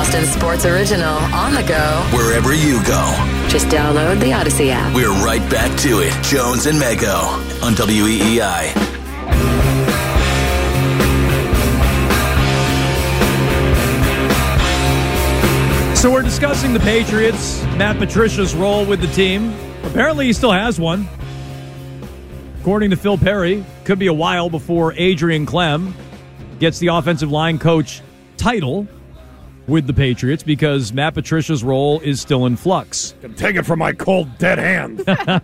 Boston Sports Original on the go. Wherever you go, Just download the Odyssey app. we're right back to it. Jones and Mego on WEEI. So we're discussing the Patriots, Matt Patricia's role with the team. Apparently, he still has one. According to Phil Perry, could be a while before Adrian Klemm gets the offensive line coach title with the Patriots because Matt Patricia's role is still in flux. Take it from my cold, dead hand.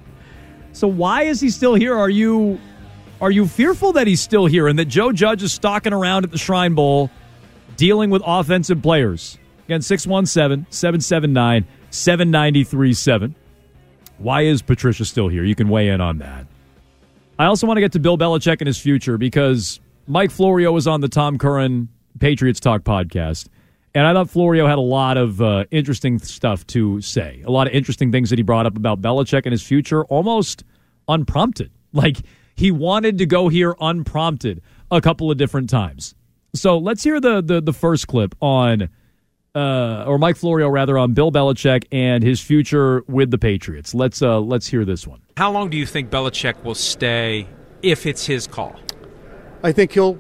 So why is he still here? Are you are you fearful that he's still here and that Joe Judge is stalking around at the Shrine Bowl dealing with offensive players? Again, 617-779-7937. Why is Patricia still here? You can weigh in on that. I also want to get to Bill Belichick and his future because Mike Florio was on the Tom Curran Patriots Talk podcast. And I thought Florio had a lot of uh, interesting stuff to say, a lot of interesting things that he brought up about Belichick and his future, almost unprompted. Like he wanted to go here unprompted a couple of different times. So let's hear the the, the first clip on, uh, or Mike Florio rather, on Bill Belichick and his future with the Patriots. Let's uh, let's hear this one. How long do you think Belichick will stay if it's his call? I think he'll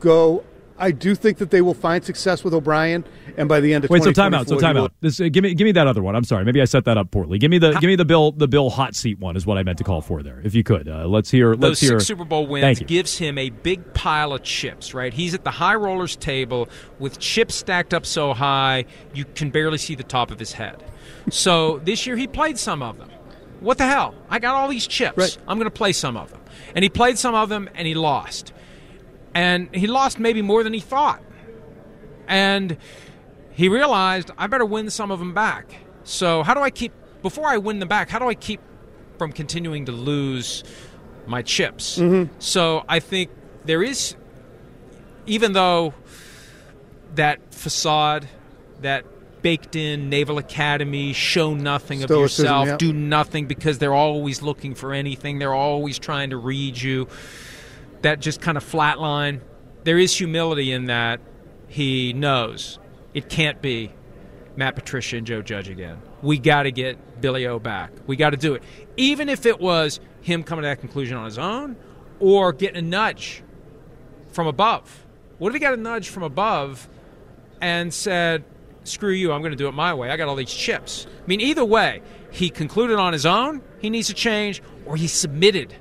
go. I do think that they will find success with O'Brien, and by the end of Wait, so time out. So 2024, time will- out. This, uh, give me, give me that other one. I'm sorry. Maybe I set that up poorly. Give me the, give me the Bill, the Bill hot seat one is what I meant to call for there. If you could, uh, let's hear. Those Let's hear. six Super Bowl wins gives him a big pile of chips, right? He's at the high rollers table with chips stacked up so high you can barely see the top of his head. So this year he played some of them. What the hell? I got all these chips. Right. I'm going to play some of them. And he played some of them and he lost. And he lost maybe more than he thought. And he realized I better win some of them back. So how do I keep before I win them back? How do I keep from continuing to lose my chips? Mm-hmm. So I think there is, even though that facade, that baked in Naval Academy, show nothing of yourself, yeah. do nothing because they're always looking for anything, they're always trying to read you. That just kind of flatline. There is humility in that. He knows it can't be Matt Patricia and Joe Judge again. We got to get Billy O back. We got to do it. Even if it was him coming to that conclusion on his own or getting a nudge from above. What if he got a nudge from above and said, screw you, I'm going to do it my way. I got all these chips. I mean, either way, he concluded on his own, he needs to change, or he submitted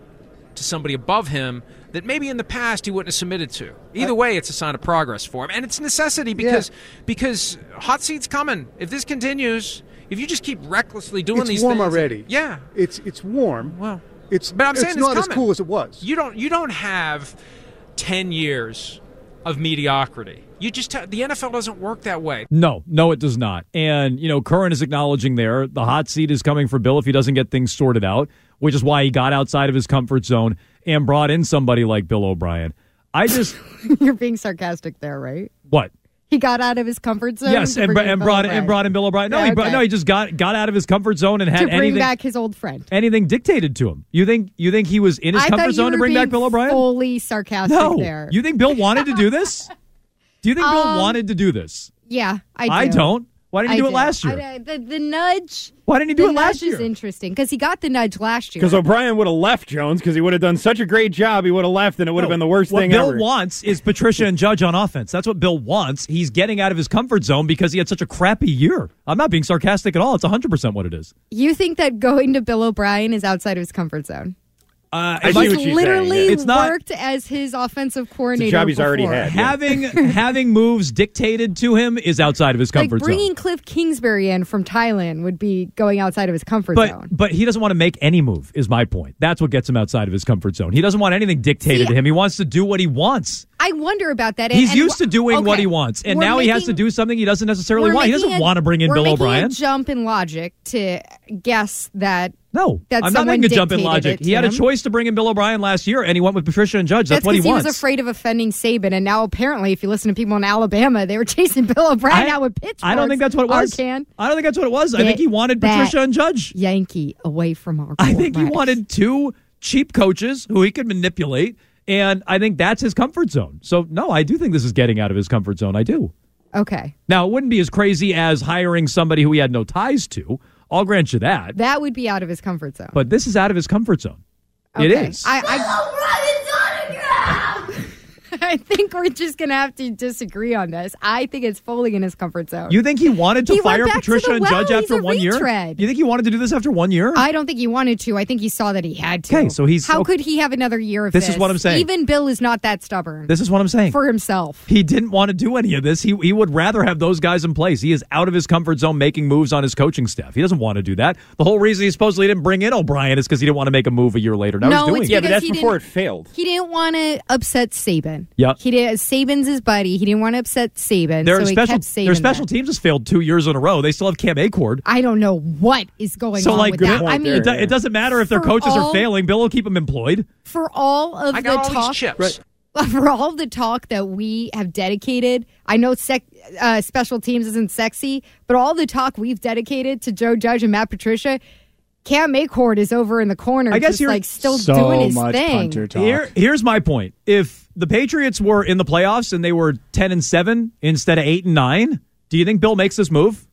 to somebody above him that maybe in the past he wouldn't have submitted to. Either way, it's a sign of progress for him, and it's necessity because because hot seat's coming. If this continues, if you just keep recklessly doing It's these warm things, already. yeah. It's it's warm. Well, It's but I'm saying it's not as cool as it was. You don't you don't have ten years of mediocrity. You just ha- the NFL doesn't work that way. No, no, it does not. And, you know, Curran is acknowledging there the hot seat is coming for Bill if he doesn't get things sorted out, which is why he got outside of his comfort zone and brought in somebody like Bill O'Brien. I just, You're being sarcastic there, right? what? He got out of his comfort zone. Yes, and, br- and Bill brought and brought in Bill O'Brien. No, Yeah, he brought, no, he just got got out of his comfort zone and had to bring anything back his old friend. anything dictated to him. You think you think he was in his I comfort zone to bring back Bill O'Brien? Fully sarcastic no, there. you think Bill wanted to do this? Do you think Bill Um, wanted to do this? yeah, I do. I don't. Why didn't he I do it last year? I- the, the nudge. Why didn't he do it last nudge year? is interesting because he got the nudge last year. Because O'Brien would have left Jones because he would have done such a great job. He would have left, and it would have No, been the worst thing ever. what thing Bill ever. wants is Patricia and Judge on offense. That's what Bill wants. He's getting out of his comfort zone because he had such a crappy year. I'm not being sarcastic at all. It's 100% what it is. you think that going to Bill O'Brien is outside of his comfort zone? Uh, I see what He's you're literally saying, yeah. It's not- worked as his offensive coordinator. job he's already before. had. Having having moves dictated to him is outside of his Like comfort bringing zone. Cliff Kingsbury in from Thailand would be going outside of his comfort But zone. but he doesn't want to make any move. Is my point. That's what gets him outside of his comfort zone. He doesn't want anything dictated See, to him. He wants to do what he wants. I wonder about that. and- He's and used to doing what okay, he wants, and we're now he has to making- do something he doesn't necessarily we're want. He doesn't a- want to bring in we're Bill making O'Brien. A jump in logic to guess that. No, that I'm not making a jump in logic. He had a choice to bring in Bill O'Brien last year, and he went with Patricia and Judge. That's, That's what he he, wants. was afraid of offending Saban, and now apparently, if you listen to people in Alabama, they were chasing Bill O'Brien I- out with pitchforks. I don't think that's what it was. Arcand, I don't think that's what it was. I think he wanted Patricia and Judge. Yankee away from our. I think he wanted two cheap coaches who he could manipulate, and I think that's his comfort zone. So, no, I do think this is getting out of his comfort zone. I do. Okay, Now, it wouldn't be as crazy as hiring somebody who he had no ties to. I'll grant you that. that would be out of his comfort zone. But this is out of his comfort zone. It Okay. is. I, I, I think we're just gonna have to disagree on this. I think it's fully in his comfort zone. you think he wanted to He fire back to Patricia and well. Judge He's after a one year? You think he wanted to do this after one year? I don't think he wanted to. I think he saw that he had to. Okay, so he's- how okay. could he have another year of This this? is what I'm saying. Even Bill is not that stubborn this is what I'm saying. for himself. He didn't want to do any of this. He, he would rather have those guys in place. He is out of his comfort zone making moves on his coaching staff. He doesn't want to do that. The whole reason he supposedly didn't bring in O'Brien is because he didn't want to make a move a year later. Now No, he's doing it's it. Yeah, but that's before it failed. He didn't want to upset Saban. Yep. He did. Saban's his buddy. He didn't want to upset Saban. Their so he special, kept Saban their special there. teams has failed two years in a row. They still have Cam Achord. I don't know what is going So, on like, with good that. I mean. It, it doesn't matter if their For coaches are failing. Bill will keep them employed. for all of I the all talk, these chips. for all the talk that we have dedicated, I know sec, uh, special teams isn't sexy, but all the talk we've dedicated to Joe Judge and Matt Patricia, Cam Achord is over in the corner, I guess just you're- like still so doing his much thing. punter talk. Here, here's my point. If the Patriots were in the playoffs and they were 10 and 7 instead of 8 and 9, do you think Bill makes this move?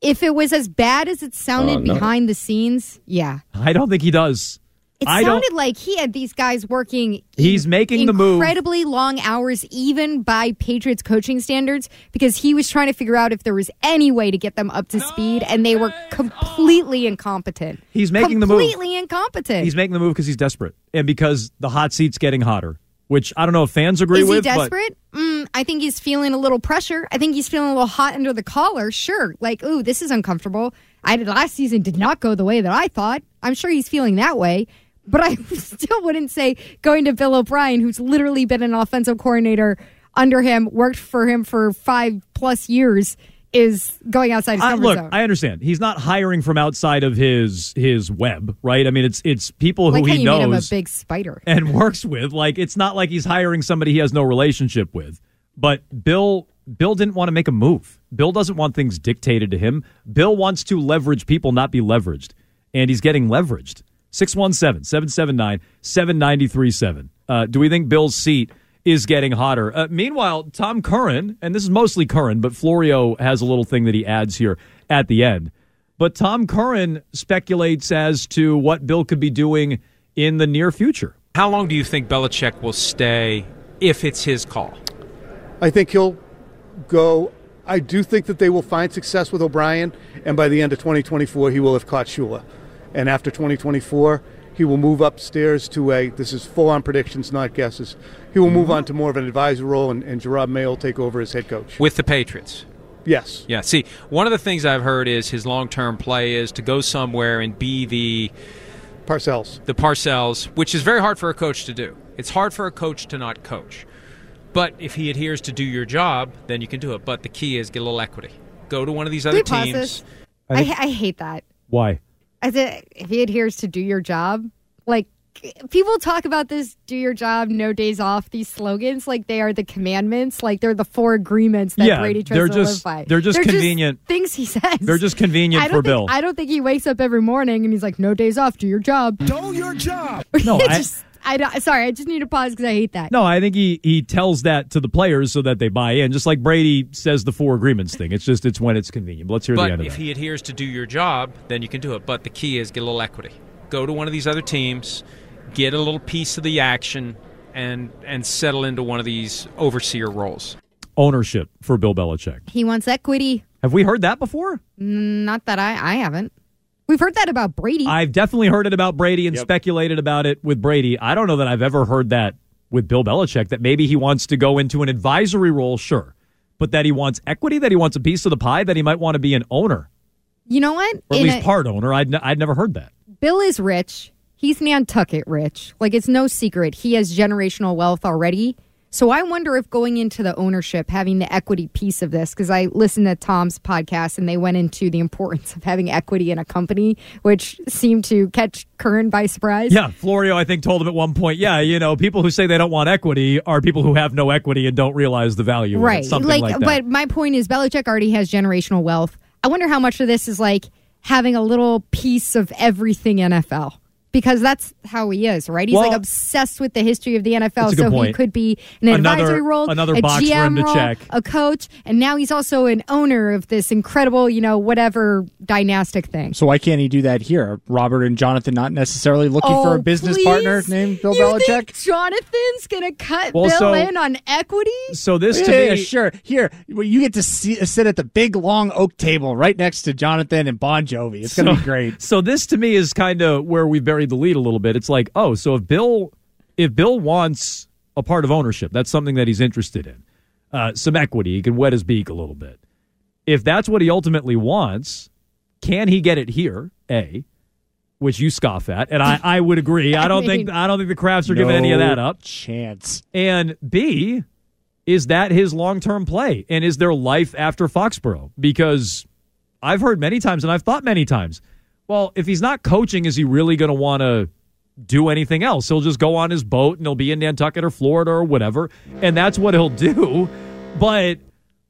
If it was as bad as it sounded Uh, no. behind the scenes, yeah. I don't think he does. It I don't- sounded like he had these guys working. He's making the move. incredibly long hours, even by Patriots coaching standards, because he was trying to figure out if there was any way to get them up to speed, and they were completely incompetent. He's making the move. completely incompetent. He's making the move because he's desperate and because the hot seat's getting hotter, which I don't know if fans agree with. Is he with. but desperate? Mm, I think he's feeling a little pressure. I think he's feeling a little hot under the collar. Sure, like, ooh, this is uncomfortable. I did last season did not go the way that I thought. I'm sure he's feeling that way. But I still wouldn't say going to Bill O'Brien, who's literally been an offensive coordinator under him, worked for him for five plus years, is going outside his I, look, zone. I understand. He's not hiring from outside of his his web, right? I mean, it's it's people like who he him a knows big spider. and works with. Like it's not like he's hiring somebody he has no relationship with. But Bill Bill didn't want to make a move. Bill doesn't want things dictated to him. Bill wants to leverage people, not be leveraged. And he's getting leveraged. 617 779 7937. Uh, Do we think Bill's seat is getting hotter? Uh, meanwhile, Tom Curran, and this is mostly Curran, but Florio has a little thing that he adds here at the end. But Tom Curran speculates as to what Bill could be doing in the near future. How long do you think Belichick will stay if it's his call? I think he'll go. I do think that they will find success with O'Brien, and by the end of 2024, he will have caught Shula. And after 2024, he will move upstairs to a. This is full on predictions, not guesses. He will move mm-hmm. on to more of an advisor role, and, and Jerod Mayo will take over as head coach. With the Patriots. Yes. Yeah, see, one of the things I've heard is his long term play is to go somewhere and be the Parcells. the Parcells, which is very hard for a coach to do. It's hard for a coach to not coach. But if he adheres to do your job, then you can do it. But the key is get a little equity. Go to one of these other Can teams. this? I, I hate that. Why? As a, if he adheres to do your job, like people talk about this do your job, no days off, these slogans like they are the commandments, like they're the four agreements that Yeah, Brady tries they're to just- live by. they're just convenient. things he says. They're just convenient for think, Bill. I don't think he wakes up every morning and he's like, no days off, do your job. Do your job. No, I, just- I don't, sorry, I just need to pause because I hate that. No, I think he he tells that to the players so that they buy in, just like Brady says the four agreements thing. It's just it's when it's convenient. But let's hear but the end of it. if that. he adheres to do your job, then you can do it. But the key is get a little equity. Go to one of these other teams, get a little piece of the action, and and settle into one of these overseer roles. Ownership for Bill Belichick. He wants equity. Have we heard that before? Not that I, I haven't. We've heard that about Brady. I've definitely heard it about Brady and speculated about it with Brady. I don't know that I've ever heard that with Bill Belichick that maybe he wants to go into an advisory role, sure, but that he wants equity, that he wants a piece of the pie, that he might want to be an owner you know what? or at In least a- part owner. I'd, n- I'd never heard that. Bill is rich. He's Nantucket rich. Like it's no secret. He has generational wealth already. So I wonder if going into the ownership, having the equity piece of this, because I listened to Tom's podcast and they went into the importance of having equity in a company, which seemed to catch Curran by surprise. Yeah, Florio, I think, told him at one point, yeah, you know, people who say they don't want equity are people who have no equity and don't realize the value. Right. Something like, that. but my point is Belichick already has generational wealth. I wonder how much of this is like having a little piece of everything NFL. Because that's how he is, right? He's Well- like obsessed with the history of the NFL, That's a good so he could be an Another- advisory role, another a box for GM him to role, check. a coach, and now he's also an owner of this incredible, you know, whatever dynastic thing. So why can't he do that here? Robert and Jonathan not necessarily looking for Oh, a business please? partner named Bill you Belichick. Think Jonathan's gonna cut Well, Bill so- in on equity? so this to yeah, me, sure. Here, you get to see, sit at the big long oak table right next to Jonathan and Bon Jovi. It's going to So- be great. So this to me is kind of where we buried the lead a little bit. It's like, oh, so if Bill, if Bill wants a part of ownership, that's something that he's interested in. Uh, some equity, he can wet his beak a little bit. If that's what he ultimately wants, can he get it here? A, which you scoff at, and I, I would agree. I I don't think I don't think the Crafts are giving any of that up. Chance. And B, is that his long term play? And is there life after Foxborough? Because I've heard many times and I've thought many times, well, if he's not coaching, is he really going to want to do anything else? He'll just go on his boat and he'll be in Nantucket or Florida or whatever. And that's what he'll do. But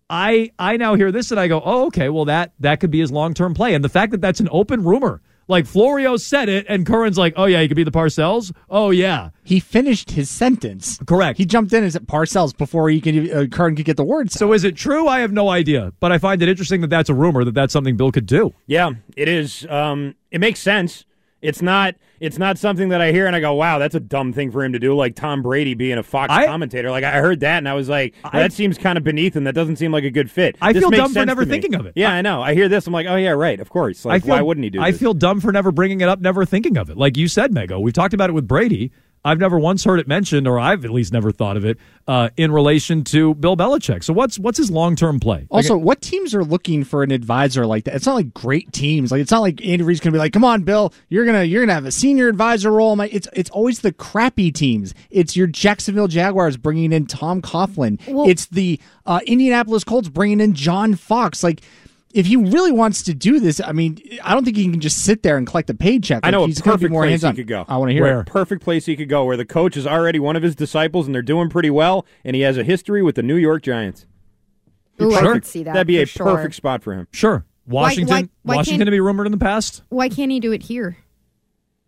I I now hear this and I go, oh, okay, well that that could be his long term play. And the fact that that's an open rumor, like Florio said it, and Curran's like, oh yeah, he could be the Parcells. Oh yeah, He finished his sentence. Correct. He jumped in as Parcells before he could uh, Curran could get the words. So is it true? I have no idea, but I find it interesting that that's a rumor that that's something Bill could do. Yeah, it is. Um, it makes sense. It's not. It's not something that I hear and I go, "Wow, that's a dumb thing for him to do." Like Tom Brady being a Fox I- commentator. Like I heard that and I was like, I- "That seems kind of beneath him. That doesn't seem like a good fit." I This feel dumb for never thinking of it. Yeah, I, know. I hear this. I'm like, "Oh yeah, right. Of course." Like, I feel, why wouldn't he do? I this? feel dumb for never bringing it up, never thinking of it. Like you said, Mego, we've talked about it with Brady. I've never once heard it mentioned, or I've at least never thought of it uh, in relation to Bill Belichick. So what's what's his long term play? Also, what teams are looking for an advisor like that? It's not like great teams. Like it's not like Andy Reid's gonna be like, "Come on, Bill, you're gonna you're gonna have a senior advisor role." My- It's it's always the crappy teams. It's your Jacksonville Jaguars bringing in Tom Coughlin. Well- it's the uh, Indianapolis Colts bringing in John Fox. Like. If he really wants to do this, I mean, I don't think he can just sit there and collect a paycheck. I know Like, a he's gonna be perfect more place hands-on. he could go. I want to hear Where? it. perfect place he could go where the coach is already one of his disciples and they're doing pretty well, and he has a history with the New York Giants. Ooh, I Sure. could see that. That'd be a sure. perfect spot for him. Sure, Washington. why- why Washington to be rumored in the past. Why can't he do it here?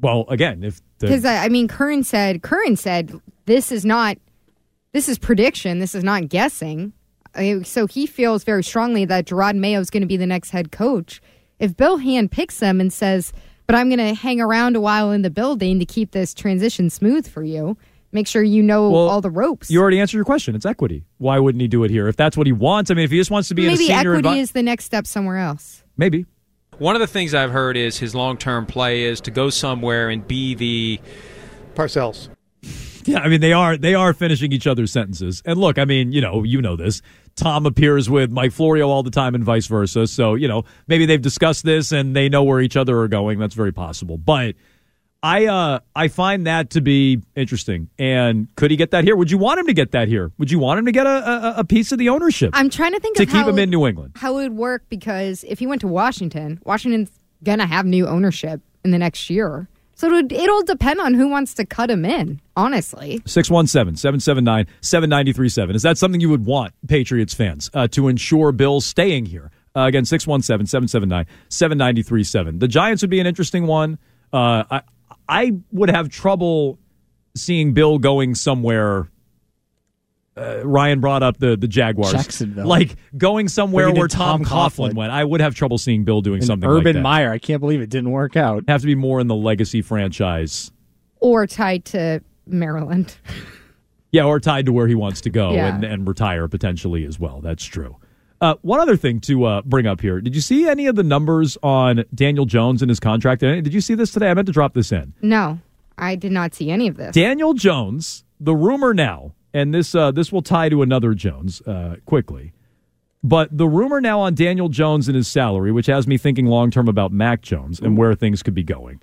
Well, again, if Because I mean, Curran said, Curran said, this is not, this is prediction. This is not guessing. I- So he feels very strongly that Jerod Mayo is going to be the next head coach. If Bill Hand picks him and says, "But I'm going to hang around a while in the building to keep this transition smooth for you," make sure you know Well, all the ropes. you already answered your question. It's equity. Why wouldn't he do it here if that's what he wants? I mean, if he just wants to be in a Maybe senior equity advi- is the next step somewhere else. maybe. One of the things I've heard is his long term play is to go somewhere and be the Parcells. Yeah, I mean they are they are finishing each other's sentences. And look, I mean, you know, you know this. Tom appears with Mike Florio all the time and vice versa. So, you know, maybe they've discussed this and they know where each other are going. That's very possible. But I uh I find that to be interesting. And could he get that here? Would you want him to get that here? Would you want him to get a a, a piece of the ownership I'm trying to think to of keep how him in New England? how it would work because if he went to Washington, Washington's gonna have new ownership in the next year. So it it'll depend on who wants to cut him in. Honestly, 617 779 7937. Is that something you would want, Patriots fans, uh, to ensure Bill staying here? Uh, again, 617 779 7937. The Giants would be an interesting one. Uh, I, I would have trouble seeing Bill going somewhere. Uh, Ryan brought up the the Jaguars, Jacksonville. like going somewhere where Tom, Tom Coughlin Coughlin. went. I would have trouble seeing Bill doing And something Urban like that. Meyer. I can't believe it didn't work out. Have to be more in the legacy franchise. Or tied to Maryland. Yeah, or tied to where he wants to go Yeah. and, and retire potentially as well. That's true. Uh, one other thing to uh, bring up here. Did you see any of the numbers on Daniel Jones and his contract? Did you see this today? I meant to drop this in. No, I did not see any of this. Daniel Jones, the rumor now, and this uh, this will tie to another Jones uh, quickly, but the rumor now on Daniel Jones and his salary, which has me thinking long term about Mac Jones and where things could be going.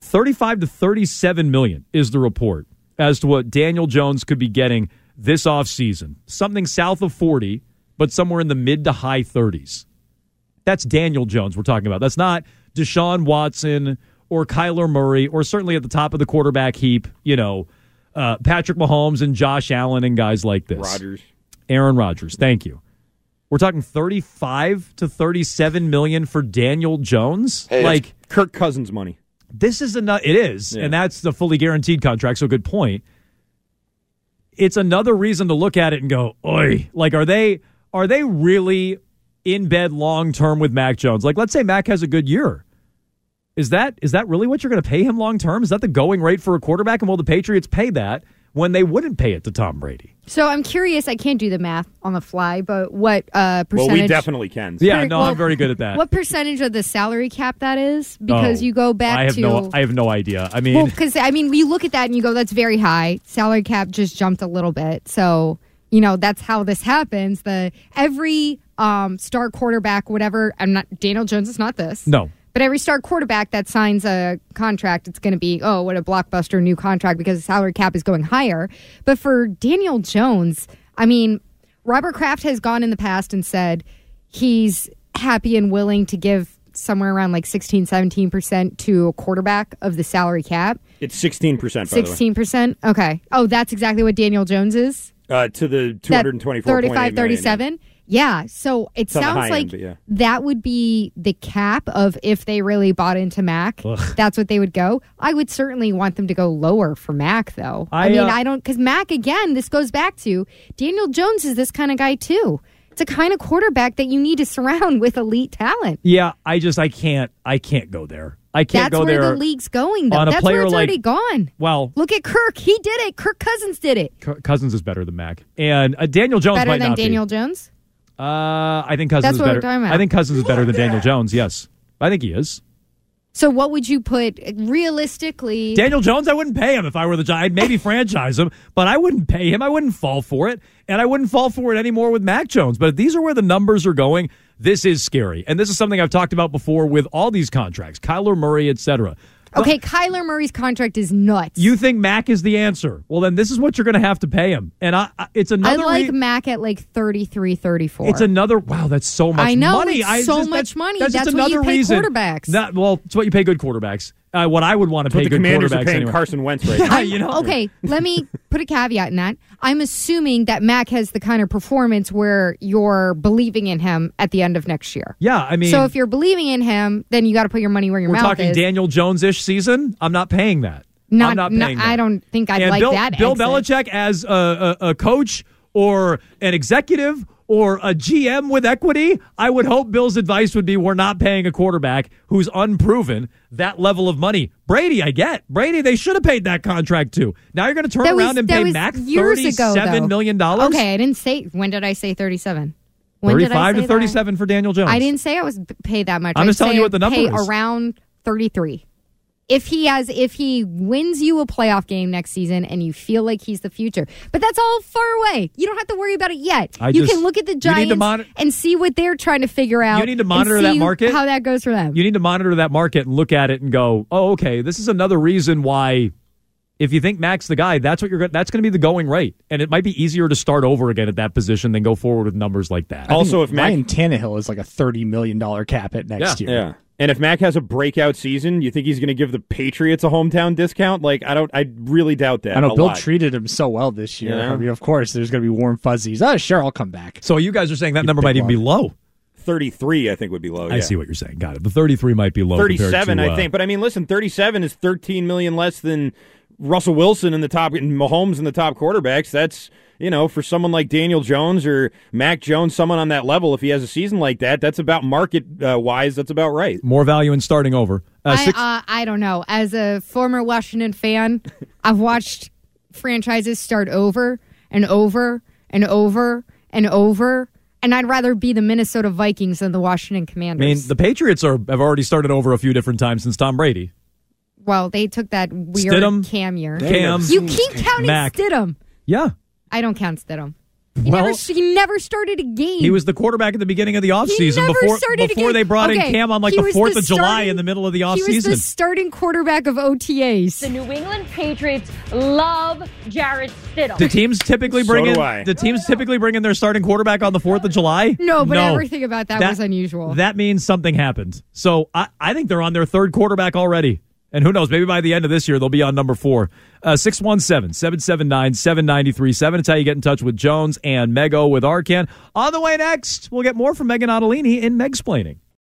Thirty-five to thirty-seven million is the report as to what Daniel Jones could be getting this offseason. Something south of forty, but somewhere in the mid to high thirties. That's Daniel Jones we're talking about. That's not Deshaun Watson or Kyler Murray or certainly at the top of the quarterback heap, you know, uh, Patrick Mahomes and Josh Allen and guys like this. Rodgers. Aaron Rodgers. Thank you. We're talking 35 to 37 million for Daniel Jones. Hey, like Kirk Cousins money. this is enough. It is, Yeah. and that's the fully guaranteed contract. So good point. It's another reason to look at it and go, "Oi!" Like, are they are they really in bed long term with Mac Jones? Like, let's say Mac has a good year. Is that is that really what you're going to pay him long term? Is that the going rate for a quarterback? And will the Patriots pay that when they wouldn't pay it to Tom Brady? So I'm curious. I can't do the math on the fly, but what uh, Well, percentage? we definitely can. Yeah, no, well, I'm very good at that. What percentage of the salary cap that is? Because Oh, you go back I have to no, I have no idea. I mean, well, because I mean, you look at that and you go, "That's very high." Salary cap just jumped a little bit, so you know that's how this happens. The every um, star quarterback, whatever. I'm not Daniel Jones is not this. no. But every star quarterback that signs a contract, it's going to be, oh, what a blockbuster new contract because the salary cap is going higher. But for Daniel Jones, I mean, Robert Kraft has gone in the past and said he's happy and willing to give somewhere around like 16, 17% to a quarterback of the salary cap. It's 16%, by the way. 16%? Okay. Oh, that's exactly what Daniel Jones is? Uh, to the That 224 35 37 yeah so it It's sounds like end, yeah. that would be the cap of if they really bought into mac that's what they would go. I would certainly want them to go lower for mac though. I, I, mean uh, i don't because mac again this goes back to daniel jones is this kind of guy too. It's a kind of quarterback that you need to surround with elite talent. Yeah, I just I can't I can't go there. I can't that's go where there the league's going though. on a that's player where it's like- already gone. Well, look at kirk. He did it. Kirk cousins did it. C- Cousins is better than Mac, and uh, Daniel Jones better might than not be. daniel jones Uh, I think Cousins That's is what we're better. talking about. I think Cousins is better than Daniel Jones. Yes, I think he is. So what would you put realistically? Daniel Jones, I wouldn't pay him if I were the Giants. I'd maybe franchise him, but I wouldn't pay him. I wouldn't fall for it, and I wouldn't fall for it anymore with Mac Jones. But if these are where the numbers are going, this is scary, and this is something I've talked about before with all these contracts, Kyler Murray, etc. okay, Kyler Murray's contract is nuts. You think Mac is the answer? Well, then this is what you're going to have to pay him, and I, I it's another. I like re- Mac at like 33, 34. It's another wow. That's so much. Money. I know, money. it's I so just- much that's- money. That's, just That's what you another pay reason. quarterbacks. That, well, it's what you pay good quarterbacks. Uh, what I would want to But pay the good Commanders are paying anyway. Carson Wentz right now. You know. okay, let me put a caveat in that. I'm assuming that Mac has the kind of performance where you're believing in him at the end of next year. Yeah, I mean, so if you're believing in him, then you got to put your money where your mouth is. we're mouth talking is. Daniel Jones ish season. I'm not paying that. Not- I'm not not- paying. I don't think I'd and like Bill, that Bill exit. Belichick as a, a, a coach or an executive or a GM with equity, I would hope Bill's advice would be we're not paying a quarterback who's unproven that level of money. Brady, I get. Brady, they should have paid that contract too. Now you're going to turn That was- around and pay was Mac ago, thirty-seven though. million dollars. Okay, I didn't say. When did I say 37? When did I thirty-five say to that? thirty-seven for Daniel Jones. I didn't say I was paid that much. I'm just telling you what the number pay is. Around 33. If he has, if he wins you a playoff game next season and you feel like he's the future, but that's all far away. You don't have to worry about it yet. I you just- can look at the you need to Giants monitor- and see what they're trying to figure out. You need to and monitor that market. How that goes for them. You need to monitor that market and look at it and go, oh, okay, this is another reason why. If you think Mac's the guy, that's what you're. go- That's going to be the going rate, and it might be easier to start over again at that position than go forward with numbers like that. Also, if Mac, Ryan Tannehill is like a thirty million dollar cap at next Yeah. year. yeah, and if Mac has a breakout season, you think he's going to give the Patriots a hometown discount? Like, I don't. I really doubt that. I know a Bill lot. treated him so well this year. Yeah. I mean, of course, there's going to be warm fuzzies. Oh, sure, I'll come back. so you guys are saying that You number might even be low. Thirty-three, I think, would be low. I see what you're saying. Got it. The 33 might be low. compared Thirty-seven, to, I uh, think. But I mean, listen, thirty-seven is thirteen million less than Russell Wilson in the top and Mahomes in the top quarterbacks. That's you know for someone like Daniel Jones or Mac Jones, someone on that level. If he has a season like that, that's about market uh, wise. That's about right. More value in starting over. Uh, I, uh, I don't know. As a former Washington fan, I've watched franchises start over and over and over and over, and I'd rather be the Minnesota Vikings than the Washington Commanders. I mean, the Patriots are have already started over a few different times since Tom Brady. Well, they took that weird Stidham, Cam year. Cam, You keep counting Mac. Stidham. Yeah. I don't count Stidham. He, Well- never, he never started a game. He was the quarterback at the beginning of the offseason never before before they brought Okay, in Cam on like he the 4th the of July starting- in the middle of the He was the starting quarterback of OTAs. The New England Patriots love Jarrett Stidham. Do teams typically bring So in I. the teams typically bring in their starting quarterback on the 4th of July? No, but everything about that was unusual. That means something happened. So I, I think they're on their third quarterback already. And who knows, maybe by the end of this year, they'll be on number four. Uh, 617 779 7937. It's how you get in touch with Jones and Mego with Arcand. On the way next, we'll get more from Meghan Ottolini in Megsplaining.